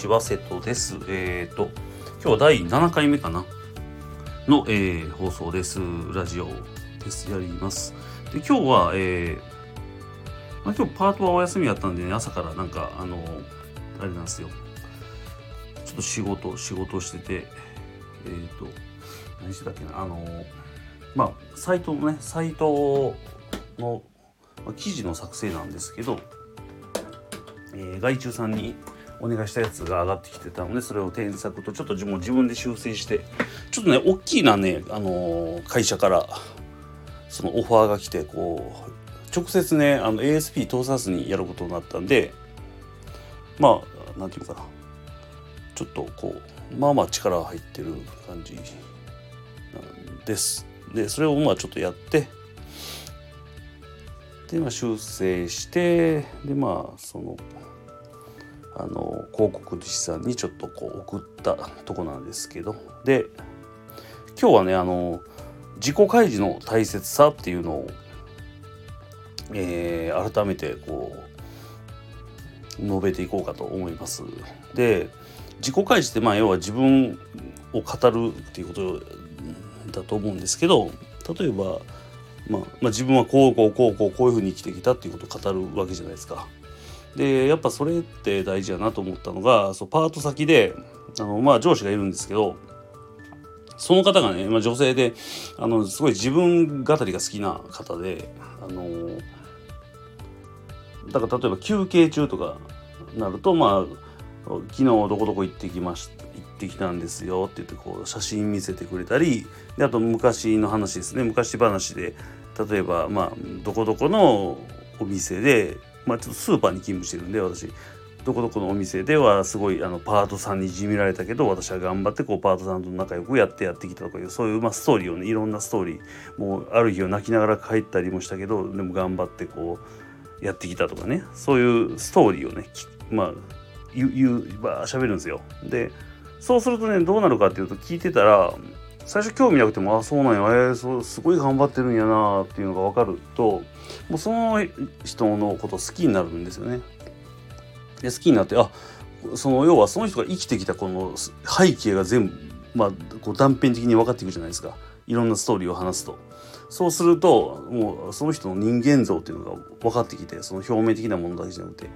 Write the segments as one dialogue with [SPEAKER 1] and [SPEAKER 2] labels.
[SPEAKER 1] ちは、瀬戸です。えっ、ー、と、今日は第7回目かな？の、えー、放送です。ラジオです。やります。で、今日は、えー、まあ、今日パートはお休みやったんでね、朝からなんか、あの、あれなんですよ。ちょっと仕事、仕事してて、えっ、ー、と、何してたっけな、あの、まあ、サイトのね、サイトの、まあ、記事の作成なんですけど、えー、外注さんにお願いしたやつが上がってきてたのでそれを添削とちょっともう自分で修正して。ちょっとね大きなね、あの、会社からそのオファーが来てこう直接ねあの ASP 通さずにやることになったんでまあなんていうかな。ちょっとこうまあまあ力入ってる感じです。でそれをまあちょっとやって。でまあ修正してでまあそのあの広告主さんにちょっとこう送ったとこなんですけどで今日はねあの自己開示の大切さっていうのを、えー、改めてこう述べていこうかと思います。で自己開示ってまあ要は自分を語るっていうことだと思うんですけど例えば、まあ、まあ自分はこうこうこうこうこういうふうに生きてきたっていうことを語るわけじゃないですか。でやっぱそれって大事やなと思ったのがそうパート先であの、まあ、上司がいるんですけどその方がね、まあ、女性であのすごい自分語りが好きな方であのだから例えば休憩中とかなるとまあ昨日どこどこ行ってきました行ってきたんですよって言ってこう写真見せてくれたりであと昔の話ですね。昔話で例えばまあどこどこのお店でまあ、ちょっとスーパーに勤務してるんで私どこどこのお店ではすごいあのパートさんにいじめられたけど私は頑張ってこうパートさんと仲良くやってやってきたとかいうそういう、まあ、ストーリーをねいろんなストーリーもうある日を泣きながら帰ったりもしたけどでも頑張ってこうやってきたとかねそういうストーリーをねまあ言う言うば喋るんですよ。でそうするとねどうなるかっていうと聞いてたら最初興味なくてもあそうなんや、えー、そうすごい頑張ってるんやなっていうのが分かるともうその人のこと好きになるんですよね。で好きになってあその要はその人が生きてきたこの背景が全部、まあ、こう断片的に分かっていくじゃないですかいろんなストーリーを話すと。そうするともうその人の人間像っていうのが分かってきてその表面的なものだけじゃなくて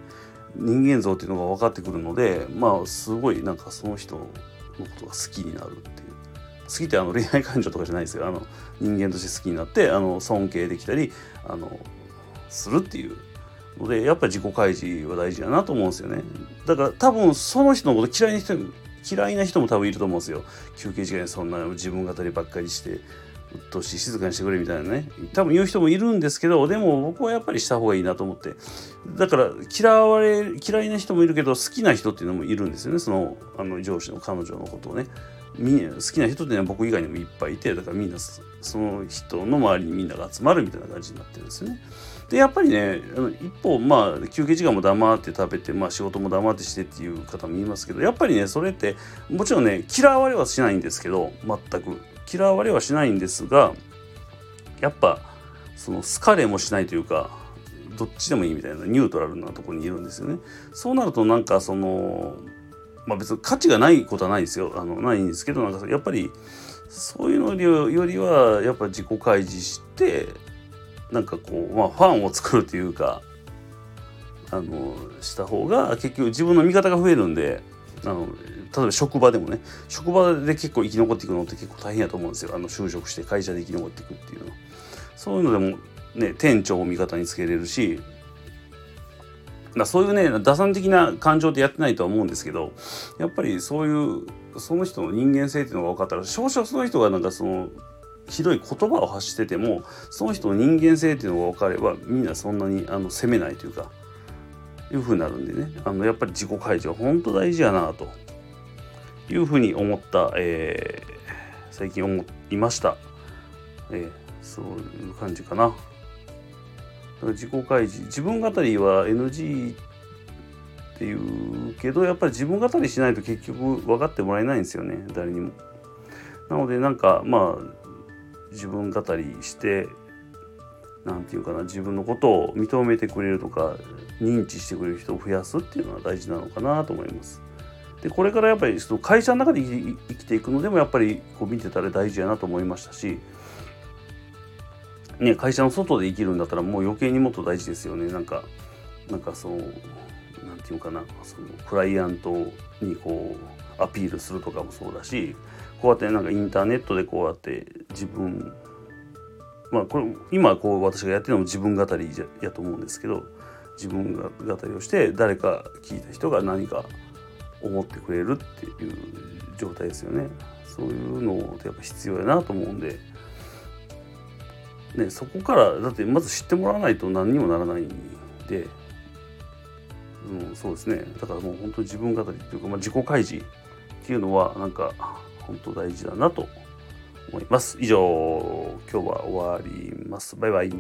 [SPEAKER 1] 人間像っていうのが分かってくるのでまあすごいなんかその人のことが好きになるって好きってあの恋愛感情とかじゃないですよ。あの人間として好きになってあの尊敬できたりあのするっていうのでやっぱり自己開示は大事だなと思うんですよね。だから多分その人のこと嫌いな人嫌いな人も多分いると思うんですよ。休憩時間にそんな自分語りばっかりしてうっとし静かにしてくれみたいなね。多分言う人もいるんですけどでも僕はやっぱりした方がいいなと思って。だから嫌われ嫌いな人もいるけど好きな人っていうのもいるんですよね。そのあの上司の彼女のことをね。み好きな人っていうのは僕以外にもいっぱいいてだからみんなその人の周りにみんなが集まるみたいな感じになってるんですよね。でやっぱりね一方まあ休憩時間も黙って食べて、まあ、仕事も黙ってしてっていう方もいますけどやっぱりねそれってもちろんね嫌われはしないんですけど全く嫌われはしないんですがやっぱその好かれもしないというかどっちでもいいみたいなニュートラルなとこにいるんですよね。そうなるとなんかそのまあ別に価値がないことはないですよ。あのないんですけどなんかやっぱりそういうのよりはやっぱ自己開示してなんかこうまあファンを作るというかあのした方が結局自分の味方が増えるんであの例えば職場でもね職場で結構生き残っていくのって結構大変やと思うんですよ。あの就職して会社で生き残っていくっていうのは。そういうのでもね店長を味方につけれるしだそういうね打算的な感情でやってないとは思うんですけどやっぱりそういうその人の人間性っていうのが分かったら少々その人がなんかそのひどい言葉を発しててもその人の人間性っていうのが分かればみんなそんなにあの責めないというかいうふうになるんでねあのやっぱり自己開示は本当大事やなというふうに思った、えー、最近思いました、えー、そういう感じかな。自己開示自分語りは NG っていうけどやっぱり自分語りしないと結局分かってもらえないんですよね誰にも。なのでなんかまあ自分語りして何て言うかな自分のことを認めてくれるとか認知してくれる人を増やすっていうのは大事なのかなと思います。でこれからやっぱりその会社の中で生きていくのでもやっぱりこう見てたら大事やなと思いましたし、ね、会社の外で生きるんだったらもう余計にもっと大事ですよね。なんかなんかそのなんていうかな。そのクライアントにこうアピールするとかもそうだしこうやってなんかインターネットでこうやって自分まあこれ今こう私がやってるのも自分語りやと思うんですけど自分語りをして誰か聞いた人が何か思ってくれるっていう状態ですよね。そういうのってやっぱ必要やなと思うんで、ね、そこからだってまず知ってもらわないと何にもならないんで、うん、そうですねだからもう本当に自分語りっていうか、まあ、自己開示っていうのはなんか本当大事だなと思います。以上今日は終わります。バイバイ。